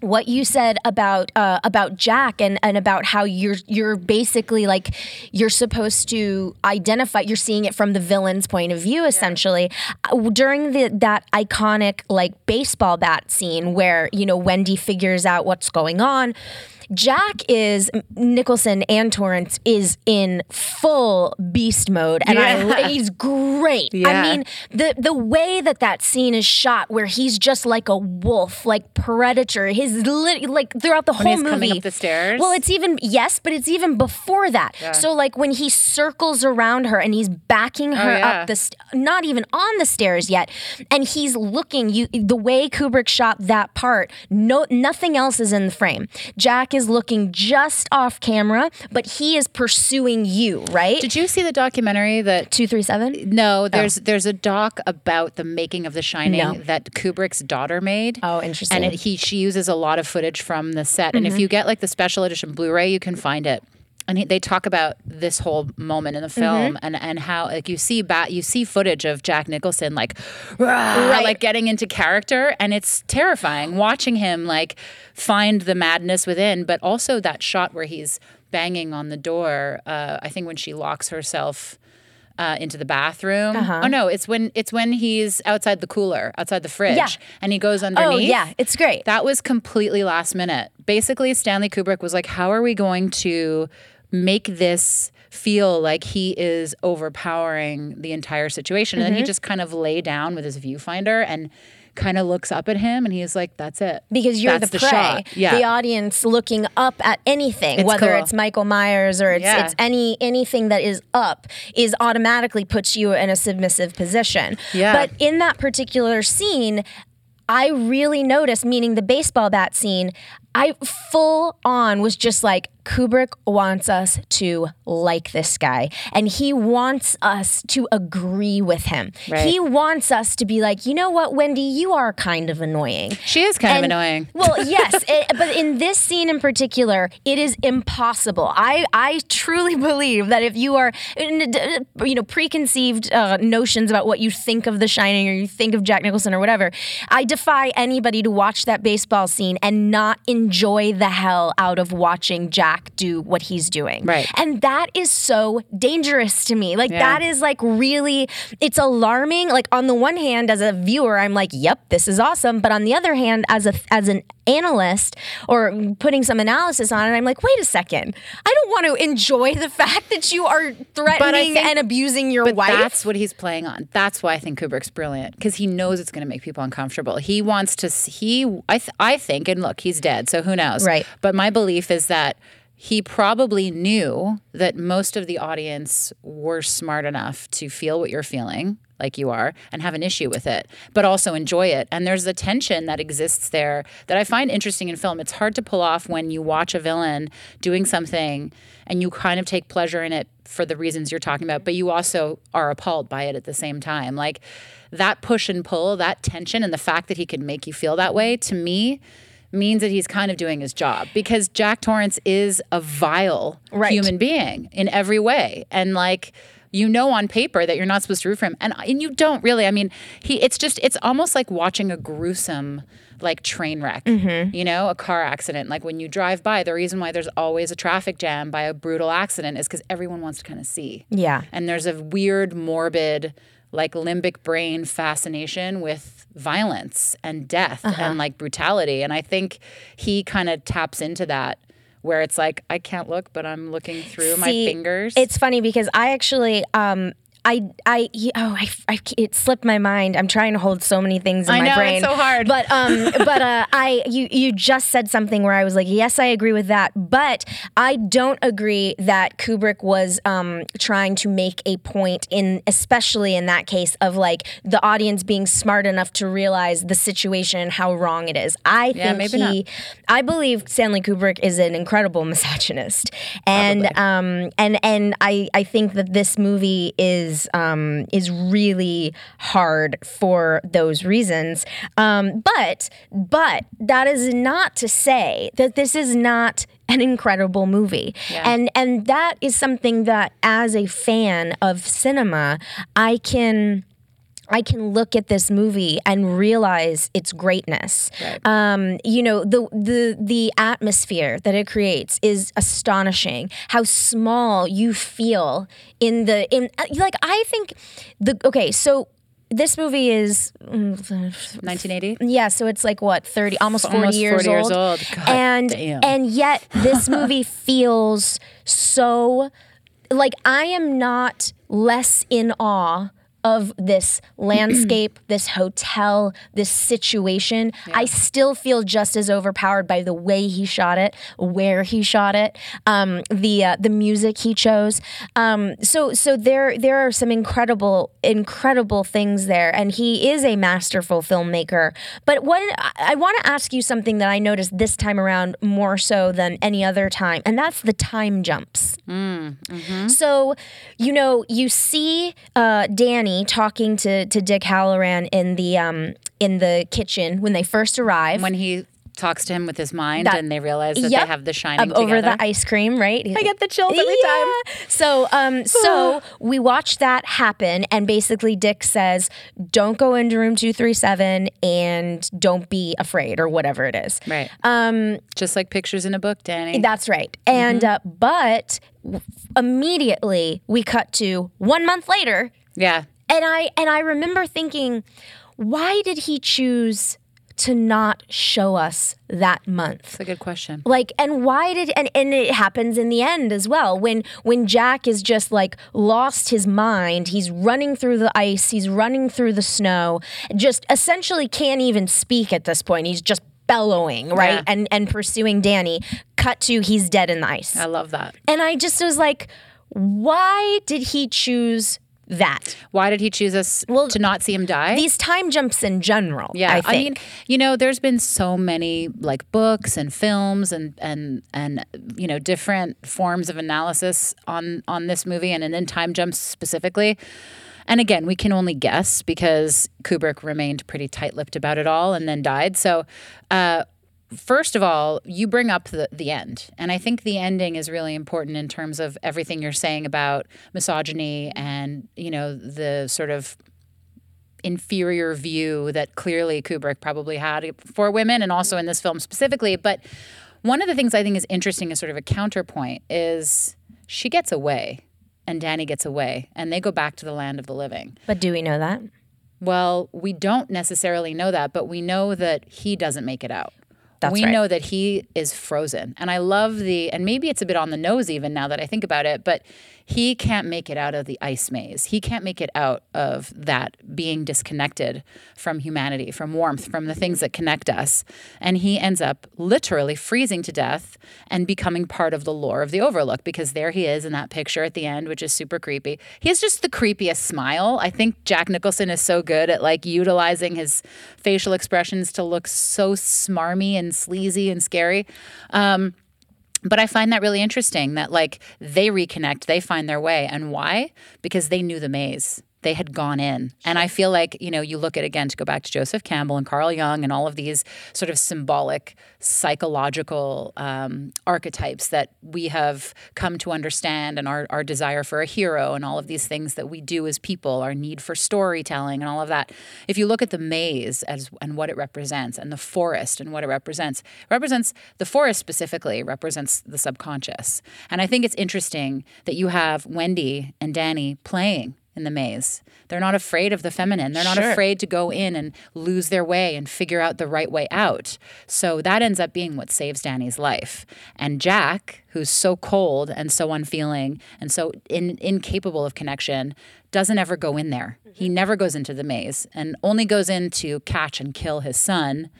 what you said about uh, about Jack and, and about how you're you're basically like you're supposed to identify you're seeing it from the villain's point of view essentially Uh, during the that iconic like baseball bat scene where you know Wendy figures out what's going on Jack is Nicholson and Torrance is in full beast mode, and I he's great. I mean, the the way that that scene is shot, where he's just like a wolf, like predator. His lit, like throughout the whole he's movie. coming up the stairs? Well, it's even yes, but it's even before that. So like when he circles around her and he's backing oh, her Oh, yeah. up the st- not even on the stairs yet, and he's looking. You the way Kubrick shot that part. No, nothing else is in the frame. Jack is looking just off camera, but he is pursuing you. Right. did you see the documentary that Two three seven. No, oh. there's there's a doc about the making of The Shining No. that Kubrick's daughter made. Oh, interesting. And it, he she uses a lot of footage from the set. And if mm-hmm. you get like the special edition Blu-ray, you can find it. And he, they talk about this whole moment in the film and, and how like you see bat you see footage of Jack Nicholson like "Rah," like getting into character and it's terrifying watching him like find the madness within but also that shot where he's banging on the door uh, I think when she locks herself uh, into the bathroom. Uh-huh. Oh no, it's when it's when he's outside the cooler, outside the fridge, Yeah. and he goes underneath. Oh yeah, it's great. That was completely last minute. Basically, Stanley Kubrick was like, How are we going to make this feel like he is overpowering the entire situation? And then he Mm-hmm. just kind of lay down with his viewfinder and kind of looks up at him and he's like, That's it. because you're That's the the prey, shot. Yeah. the audience looking up at anything, It's whether cool. it's Michael Myers or it's, Yeah. it's any anything that is up, is automatically puts you in a submissive position. Yeah. But in that particular scene, I really noticed, meaning the baseball bat scene, I full on was just like Kubrick wants us to like this guy, and he wants us to agree with him. Right. He wants us to be like, you know what, Wendy, you are kind of annoying. She is kind And- of annoying. Well, yes, it, but in this scene in particular, it is impossible. I I truly believe that if you are, you know, preconceived uh, notions about what you think of The Shining or you think of Jack Nicholson or whatever, I defy anybody to watch that baseball scene and not enjoy the hell out of watching Jack do what he's doing. Right. And that is so dangerous to me. Like Yeah. that is like really it's alarming. Like on the one hand as a viewer I'm like, "Yep, this is awesome." But on the other hand as a as an analyst or putting some analysis on it, I'm like, "Wait a second. I don't want to enjoy the fact that you are threatening think- and abusing your wife." that's what he's playing on. That's why I think Kubrick's brilliant because he knows it's going to make people uncomfortable. He wants to. He, I, th- I think, and look, he's dead, so who knows? Right. But my belief is that he probably knew that most of the audience were smart enough to feel what you're feeling like you are and have an issue with it but also enjoy it. And there's a tension that exists there that i find interesting in film. It's hard to pull off when you watch a villain doing something and you kind of take pleasure in it for the reasons you're talking about but you also are appalled by it at the same time. Like that push and pull that tension and the fact that he can make you feel that way to me means that he's kind of doing his job because Jack Torrance is a vile Right. human being in every way. And like you know on paper that you're not supposed to root for him. And and you don't really. I mean, he it's just it's almost like watching a gruesome like train wreck, mm-hmm. you know, a car accident. Like when you drive by, the reason why there's always a traffic jam by a brutal accident is because everyone wants to kind of see. Yeah. And there's a weird, morbid, like limbic brain fascination with violence and death Uh-huh. and like brutality. And I think he kind of taps into that where it's like, I can't look, but I'm looking through my fingers. It's funny because I actually um I I oh I, I it slipped my mind. I'm trying to hold so many things in I my know, it's so hard. But um but uh I you you just said something where I was like, "Yes, I agree with that." But I don't agree that Kubrick was um trying to make a point in especially in that case of like the audience being smart enough to realize the situation and how wrong it is. I Yeah, think maybe not. I believe Stanley Kubrick is an incredible misogynist, and um, and and I I think that this movie is um, is really hard for those reasons. Um, but but that is not to say that this is not an incredible movie and and that is something that as a fan of cinema i can I can look at this movie and realize its greatness. Um, you know, the the the atmosphere that it creates is astonishing. How small you feel in the in like I think the okay, so this movie is mm, 1980. yeah, so it's like what thirty, almost forty Almost years 40 years old, old. God and damn. and yet this movie feels so like I am not less in awe of this landscape, this hotel, this situation. I still feel just as overpowered by the way he shot it, where he shot it, um, the uh, the music he chose. Um, so so there there are some incredible incredible things there, and he is a masterful filmmaker. But what I, I want to ask you something that I noticed this time around more so than any other time, and that's the time jumps. So, you know, you see uh, Danny talking to, to Dick Hallorann in the um, in the kitchen when they first arrive. When he talks to him with his mind, That- and they realize that Yep. they have the shining Of over together. the ice cream, right? I get the chills every time. So, um, so we watched that happen, and basically Dick says, "Don't go into room two three seven, and don't be afraid, or whatever it is." Right. Um, Just like pictures in a book, Danny. That's right. And uh, but immediately we cut to one month later, yeah. And I and I remember thinking, why did he choose to not show us that month? That's a good question. like and why did and, and it happens in the end as well when when jack is just like lost his mind he's running through the ice he's running through the snow just essentially can't even speak at this point he's just bellowing right Yeah. and and pursuing danny cut to he's dead in the ice I love that. and i just was like why did he choose that Why did he choose us Well, to not see him die? these time jumps in general Yeah, i think mean, you know, there's been so many like books and films and and and you know different forms of analysis on on this movie and, and in time jumps specifically. And again, we can only guess because Kubrick remained pretty tight-lipped about it all and then died. So, uh, first of all, you bring up the, the end. And I think the ending is really important in terms of everything you're saying about misogyny and, you know, the sort of inferior view that clearly Kubrick probably had for women and also in this film specifically. But one of the things I think is interesting as sort of a counterpoint is she gets away and Danny gets away and they go back to the land of the living. but do we know that Well, we don't necessarily know that, but we know that he doesn't make it out. That's we right. know that he is frozen. And I love the, and maybe it's a bit on the nose even now that I think about it, but he can't make it out of the ice maze. He can't make it out of that being disconnected from humanity, from warmth, from the things that connect us. And he ends up literally freezing to death and becoming part of the lore of the Overlook because there he is in that picture at the end, which is super creepy. He has just the creepiest smile. I think Jack Nicholson is so good at like utilizing his facial expressions to look so smarmy and sleazy and scary. Um, but I find that really interesting that like they reconnect, they find their way. And why? Because they knew the maze. They had gone in. And I feel like, you know, you look at again to go back to Joseph Campbell and Carl Jung and all of these sort of symbolic psychological um, archetypes that we have come to understand and our, our desire for a hero and all of these things that we do as people, our need for storytelling and all of that. If you look at the maze as and what it represents and the forest and what it represents, it represents the forest specifically represents the subconscious. And I think it's interesting that you have Wendy and Danny playing in the maze. They're not afraid of the feminine. They're not Sure. afraid to go in and lose their way and figure out the right way out. So that ends up being what saves Danny's life. And Jack, who's so cold and so unfeeling and so in, incapable of connection, doesn't ever go in there. He mm-hmm. never goes into the maze and only goes in to catch and kill his son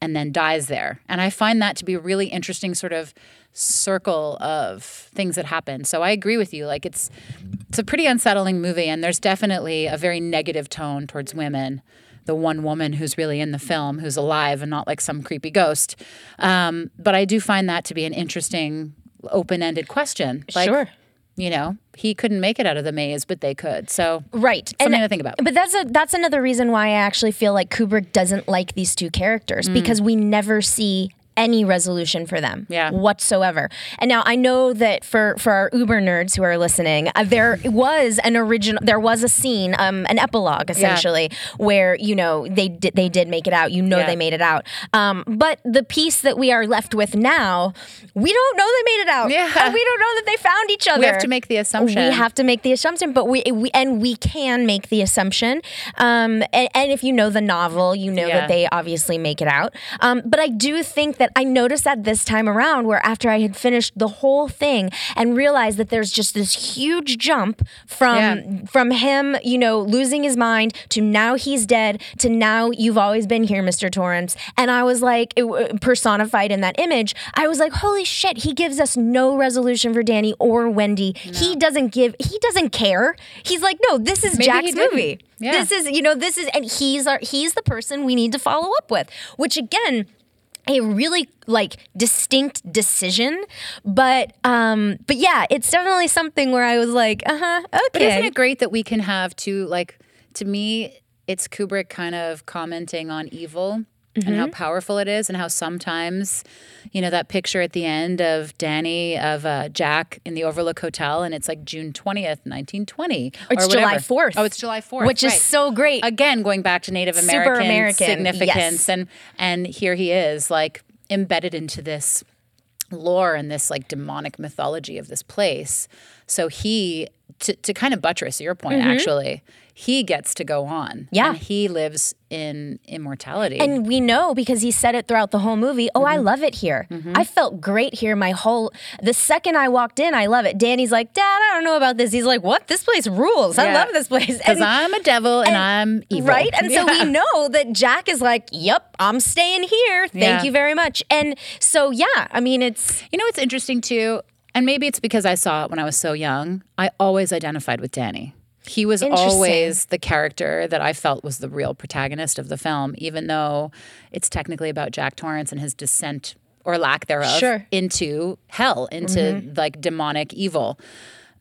and then dies there. And I find that to be a really interesting sort of circle of things that happen. So I agree with you. Like it's it's a pretty unsettling movie and there's definitely a very negative tone towards women. The one woman who's really in the film, who's alive and not like some creepy ghost. Um, but I do find that to be an interesting, open-ended question. Like, Sure. You know, he couldn't make it out of the maze, but they could. So Right. Something to think about. But that's a that's another reason why I actually feel like Kubrick doesn't like these two characters Mm. because we never see any resolution for them Yeah. whatsoever. And now I know that for for our Uber nerds who are listening, uh, there was an original there was a scene um an epilogue essentially where you know they did they did make it out. You know Yeah. they made it out. Um but the piece that we are left with now, we don't know they made it out. Yeah. We don't know that they found each other. we have to make the assumption. We have to make the assumption, but we, we and we can make the assumption. Um, and, and if you know the novel, you know Yeah. that they obviously make it out. Um, but I do think that I noticed that this time around, where after I had finished the whole thing and realized that there's just this huge jump from Yeah. from him, you know, losing his mind to now he's dead to now you've always been here, Mr. Torrance. And I was like, it, uh, personified in that image, I was like, holy shit, he gives us no resolution for Danny or Wendy. He doesn't give, he doesn't care. He's like, no, this is Maybe Jack's movie. Yeah. This is, you know, this is, and he's our, he's the person we need to follow up with, which again, a really like distinct decision but um but yeah it's definitely something where i was like uh-huh okay But isn't it great that we can have two like to me it's Kubrick kind of commenting on evil and Mm-hmm. how powerful it is and how sometimes you know that picture at the end of danny of uh, jack in the overlook hotel and it's like june 20th 1920 It's or July 4th. oh it's july 4th Which is so great. again going back to native american, American, significance yes. and and here he is like embedded into this lore and this like demonic mythology of this place. So he to to kind of buttress your point actually, he gets to go on. Mm-hmm. Yeah. And he lives in immortality. And we know because he said it throughout the whole movie. Oh, Mm-hmm. I love it here. I felt great here. My whole the second I walked in, I love it. Danny's like, Dad, I don't know about this. He's like, What? This place rules. I love this place. because I'm a devil and, I'm evil. Right? And so we know that Jack is like, Yep, I'm staying here. Thank Yeah. you very much. And so yeah, I mean it's You know what's interesting too, and maybe it's because I saw it when I was so young. I always identified with Danny. He was always the character that I felt was the real protagonist of the film, even though it's technically about Jack Torrance and his descent or lack thereof Sure. Mm-hmm. into hell, into like demonic evil.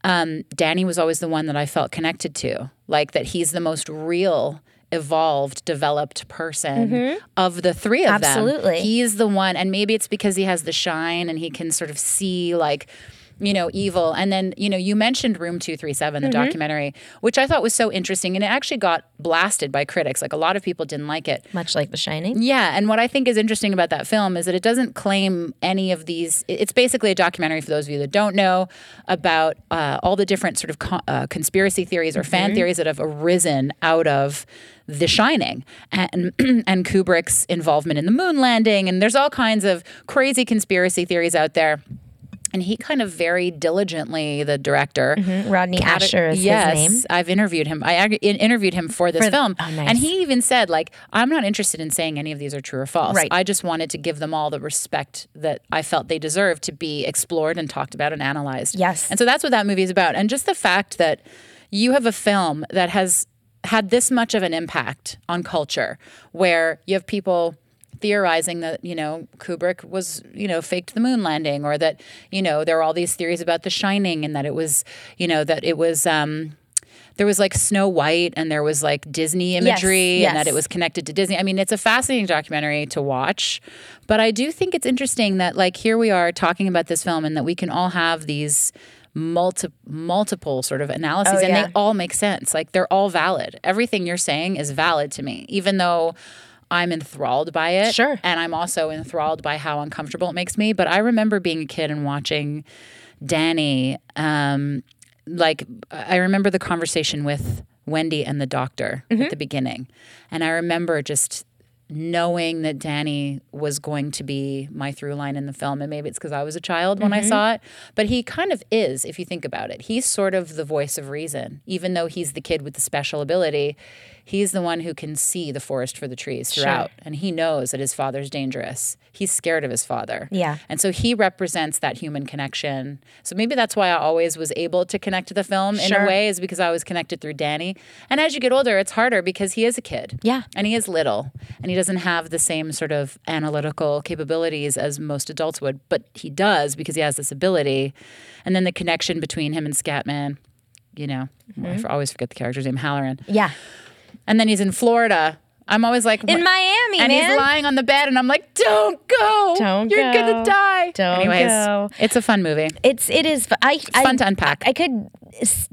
Um, Danny was always the one that I felt connected to, like that he's the most real, evolved, developed person of the three of them. Mm-hmm. Absolutely. He's the one, and maybe it's because he has the shine and he can sort of see like, you know, evil. And then, you know, you mentioned Room 237, the Mm-hmm. documentary, which I thought was so interesting. And it actually got blasted by critics. Like a lot of people didn't like it. much like The Shining. Yeah, and what I think is interesting about that film is that it doesn't claim any of these. It's basically a documentary for those of you that don't know about uh, all the different sort of co- uh, conspiracy theories or fan theories that have arisen out of The Shining and and Kubrick's involvement in the moon landing, and there's all kinds of crazy conspiracy theories out there. And he kind of very diligently, the director, mm-hmm. Rodney cate- Ascher is yes, his name. I've interviewed him. I ag- interviewed him for this For- film, oh, nice. and he even said, like, I'm not interested in saying any of these are true or false. Right. I just wanted to give them all the respect that I felt they deserved to be explored and talked about and analyzed. Yes. And so that's what that movie is about. And just the fact that you have a film that has had this much of an impact on culture, where you have people theorizing that you know Kubrick was you know faked the moon landing or that you know there are all these theories about The Shining and that it was you know that it was um there was like Snow White and there was like Disney imagery and that it was connected to Disney. I mean, it's a fascinating documentary to watch, but I do think it's interesting that like here we are talking about this film and that we can all have these multi- multiple sort of analyses Oh, and yeah. they all make sense. Like they're all valid. Everything you're saying is valid to me, even though I'm enthralled by it. Sure. And I'm also enthralled by how uncomfortable it makes me. But I remember being a kid and watching Danny. Um, like I remember the conversation with Wendy and the doctor Mm-hmm. at the beginning, and I remember just knowing that Danny was going to be my through line in the film. And maybe it's because I was a child when I Mm-hmm. saw it, but he kind of is, if you think about it. He's sort of the voice of reason, even though he's the kid with the special ability. He's the one who can see the forest for the trees throughout, and he knows that his father's dangerous. He's scared of his father. Yeah. And so he represents that human connection. So maybe that's why I always was able to connect to the film in a way, is because I was connected through Danny. And as you get older, it's harder because he is a kid. Yeah. And he is little. And he doesn't have the same sort of analytical capabilities as most adults would, but he does because he has this ability. And then the connection between him and Scatman, you know, I mm-hmm. always forget the character's name, Hallorann. Yeah. And then he's in Florida. I'm always like, In "What?" Miami, and man. he's lying on the bed, and I'm like, "Don't go! Don't You're go. gonna die!" Don't Anyways, go. it's a fun movie. It's it is. I, I fun to unpack. I could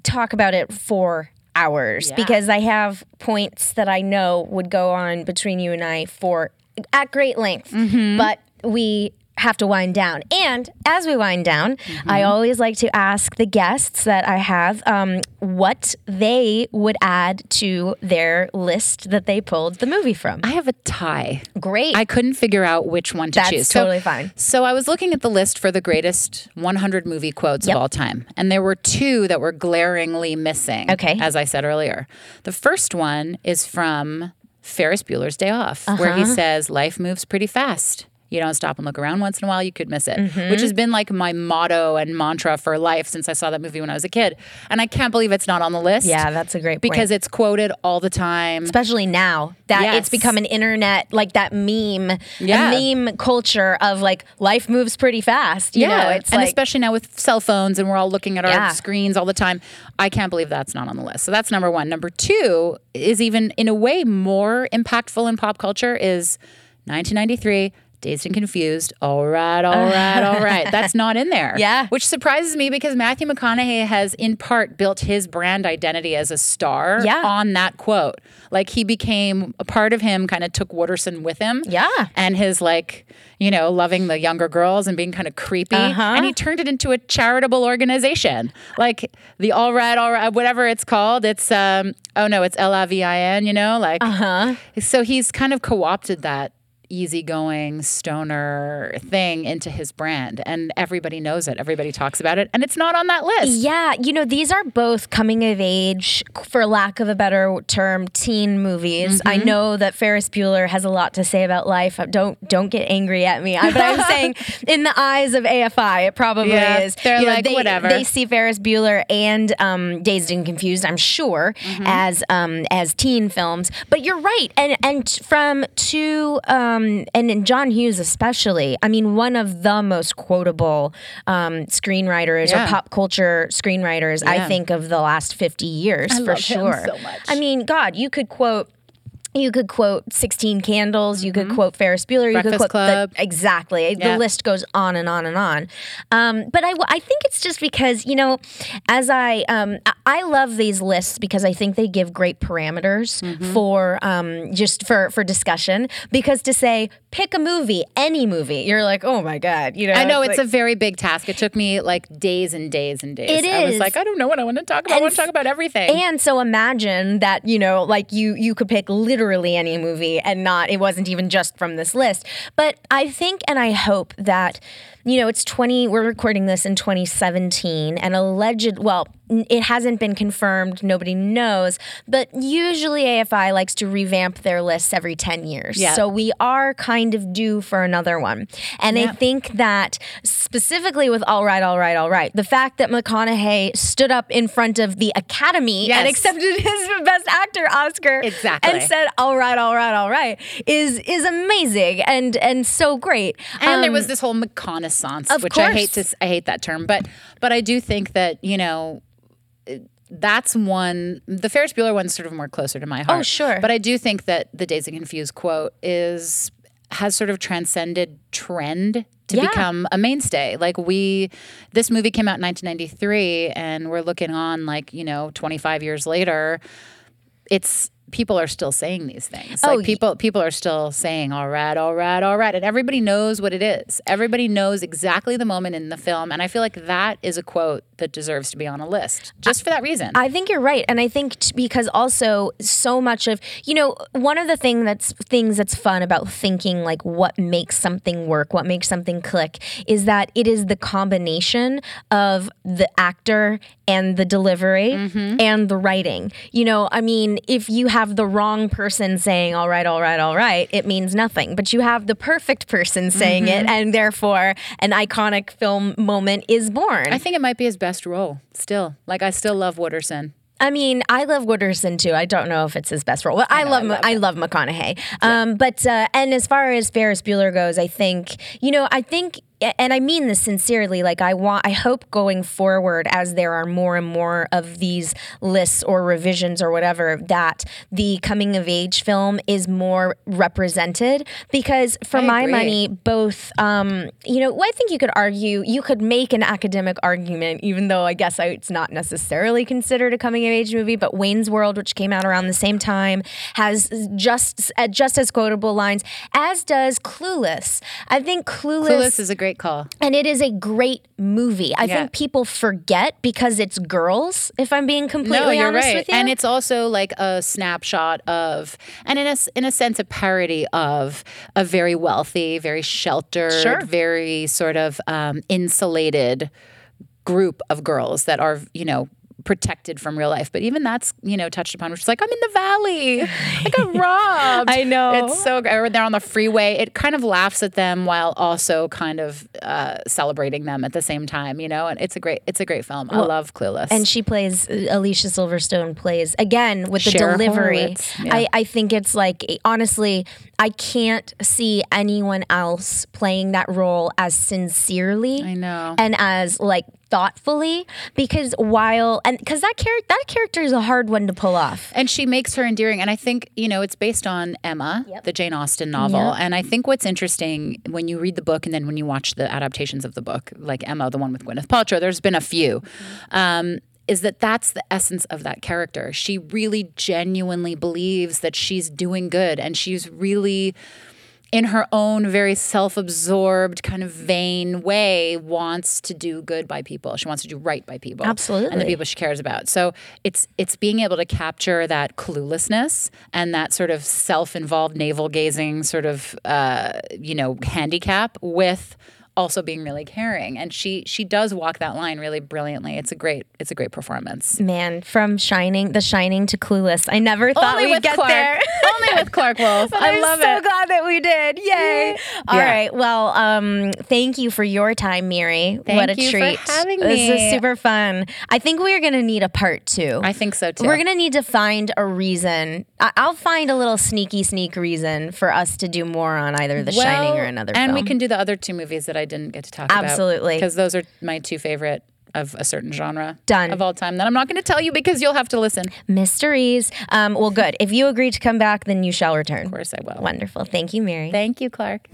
talk about it for hours Yeah. because I have points that I know would go on between you and I for at great length. Mm-hmm. But we have to wind down. And as we wind down, Mm-hmm. I always like to ask the guests that I have um, what they would add to their list that they pulled the movie from. I have a tie. Great. I couldn't figure out which one to That's choose. totally fine. So I was looking at the list for the greatest 100 movie quotes Yep. of all time, and there were two that were glaringly missing. Okay. as I said earlier, the first one is from Ferris Bueller's Day Off, where Uh-huh. he says, "Life moves pretty fast." You don't stop and look around once in a while, you could miss it, Mm-hmm. which has been like my motto and mantra for life since I saw that movie when I was a kid. And I can't believe it's not on the list. Yeah, that's a great point. Because it's quoted all the time. especially now that Yes. it's become an internet like that meme Yeah. a meme culture of like life moves pretty fast you know it's and like especially now with cell phones and we're all looking at our Yeah. screens all the time. I can't believe that's not on the list. So that's number one. Number two is even in a way more impactful in pop culture is 1993. Dazed and confused. All right, all right, all right. That's not in there. Yeah. Which surprises me because Matthew McConaughey has, in part, built his brand identity as a star Yeah. on that quote. Like he became a part of him, kind of took Wooderson with him. Yeah. And his, like, you know, loving the younger girls and being kind of creepy. Uh-huh. And he turned it into a charitable organization. Like the All Right, All Right, whatever it's called. It's, um, oh no, it's L I V I N, you know? Like, Uh-huh. so he's kind of co opted that easygoing stoner thing into his brand and everybody knows it everybody talks about it and it's not on that list Yeah, you know, these are both coming of age, for lack of a better term, teen movies. I Mm-hmm. know that Ferris Bueller has a lot to say about life. Don't don't get angry at me. I- But I'm saying, in the eyes of AFI, it probably Yeah, is. they're You know, like, they, whatever. They see Ferris Bueller and um, Dazed and Confused, I'm sure, Mm-hmm. as um, as teen films. But you're right, and and from two um, and in John Hughes especially. I mean, one of the most quotable um, screenwriters Yeah. or pop culture screenwriters, I think, of the last 50 years I for sure. so. I mean, God, you could quote. You could quote 16 Candles. You could quote Ferris Bueller. You Mm-hmm. Could quote Club. The, exactly. Yeah. The list goes on and on and on. Um, but I, I think it's just because, you know, as I, um, I- love these lists because I think they give great parameters Mm-hmm. for um, just for, for discussion. Because to say, pick a movie, any movie, you're like, oh my God. You know, I know it's like- a very big task. It took me like days and days and days. It I was like, I don't know what I want to talk about. I want to talk about everything. And so imagine that, you know, like you you could pick literally any movie and not it wasn't even just from this list. But I think and I hope that you know, it's 20 we're recording this in 2017 and alleged well, it hasn't been confirmed, nobody knows, but usually AFI likes to revamp their lists every 10 years. Yeah. So we are kind of due for another one. And I think that specifically with All Right, All Right, All Right, the fact that McConaughey stood up in front of the Academy and accepted his Best Actor Oscar Exactly. and said, All right, all right, all right, is is amazing and and so great. And there Um, was this whole reconnaissance, of which I hate to I hate that term, but but I do think that you know that's one. The Ferris Bueller one's sort of more closer to my oh, heart. Oh, sure. But I do think that the Dazed and Confused quote is has sort of transcended trend to Yeah. become a mainstay. Like we, this movie came out in 1993, and we're looking on like you know 25 years later. It's people are still saying these things. Oh, Like people people are still saying all right, all right, all right, and everybody knows what it is. Everybody knows exactly the moment in the film, and I feel like that is a quote that deserves to be on a list just for that reason. I think you're right, and I think t- because also so much of you know one of the thing that's things that's fun about thinking like what makes something work, what makes something click, is that it is the combination of the actor and the delivery Mm-hmm. and the writing. You know, I mean, if you have the wrong person saying "all right, all right, all right," it means nothing. But you have the perfect person saying Mm-hmm. it, and therefore an iconic film moment is born. I think it might be his best role still. Like I still love Wooderson. I mean, I love Wooderson too. I don't know if it's his best role. Well, I, love, I love McConaughey. Um, but uh, and as far as Ferris Bueller goes, I think you know, I think, and I mean this sincerely. Like I want, I hope going forward, as there are more and more of these lists or revisions or whatever, that the coming of age film is more represented. Because for I my agree. money, both, um, you know, I think you could argue, you could make an academic argument, even though I guess it's not necessarily considered a coming of age movie. But Wayne's World, which came out around the same time, has just uh, just as quotable lines, as does Clueless. I think Clueless, Clueless is a great call. and it is a great movie. I Yeah. think people forget because it's girls. If I'm being completely no, you're honest right. with you, And it's also like a snapshot of, and in a, in a sense, a parody of a very wealthy, very sheltered, Sure. very sort of um, insulated group of girls that are, you know, protected from real life. But even that's, you know, touched upon, which is like, I'm in the valley. I got robbed. I know. It's so, or they're on the freeway. It kind of laughs at them while also kind of uh, celebrating them at the same time, you know? And it's a great, it's a great film. I love Clueless. and she plays Alicia Silverstone plays again with the Cher delivery. Yeah. I, I think it's like honestly, I can't see anyone else playing that role as sincerely I know. and as like thoughtfully because while and because that character that character is a hard one to pull off. And she makes her endearing. And I think, you know, it's based on Emma, the Jane Austen novel. And I think what's interesting when you read the book and then when you watch the adaptations of the book, like Emma, the one with Gwyneth Paltrow, there's been a few. Um, is that that's the essence of that character. She really genuinely believes that she's doing good and she's really in her own very self-absorbed kind of vain way wants to do good by people. She wants to do right by people. Absolutely. And the people she cares about. So it's it's being able to capture that cluelessness and that sort of self-involved navel gazing sort of uh, you know handicap with also being really caring and she she does walk that line really brilliantly it's a great it's a great performance Man, from Shining, The Shining to Clueless. I never thought only we'd get clark there. only with clark wolf i I'm love so it glad that we did. Yay. All Yeah. right. Well, um, thank you for your time, Miri. Thank what a you for treat. having This is super fun. I think we're going to need a part two. i think so too We're going to need to find a reason. I- I'll find a little sneaky sneak reason for us to do more on either The Shining or another and film. we can do the other two movies that i didn't get to talk about Absolutely. because those are my two favorite of a certain genre Done. of all time that i'm not going to tell you because you'll have to listen Mysteries. Um, well, good. If you agree to come back, then you shall return. Of course i will Wonderful. Thank you, Mary. thank you clark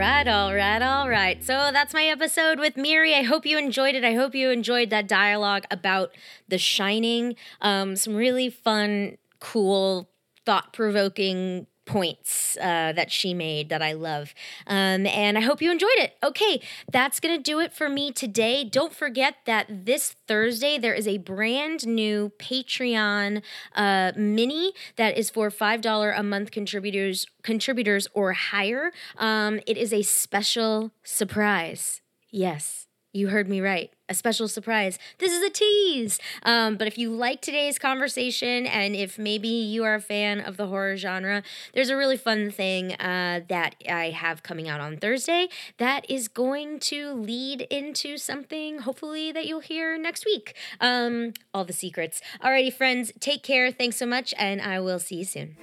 right, all right, all right. So that's my episode with Miri. I hope you enjoyed it. I hope you enjoyed that dialogue about The Shining. Um, some really fun, cool, thought provoking points uh, that she made that I love. Um, and I hope you enjoyed it. Okay, that's going to do it for me today. Don't forget that this Thursday there is a brand new Patreon uh, mini that is for $5 a month contributors contributors or higher. Um, it is a special surprise. Yes, you heard me right. A special surprise. This is a tease. Um, but if you like today's conversation and if maybe you are a fan of the horror genre, there's a really fun thing uh, that I have coming out on Thursday that is going to lead into something hopefully that you'll hear next week. Um, all the secrets. Alrighty, friends, take care. Thanks so much, and I will see you soon.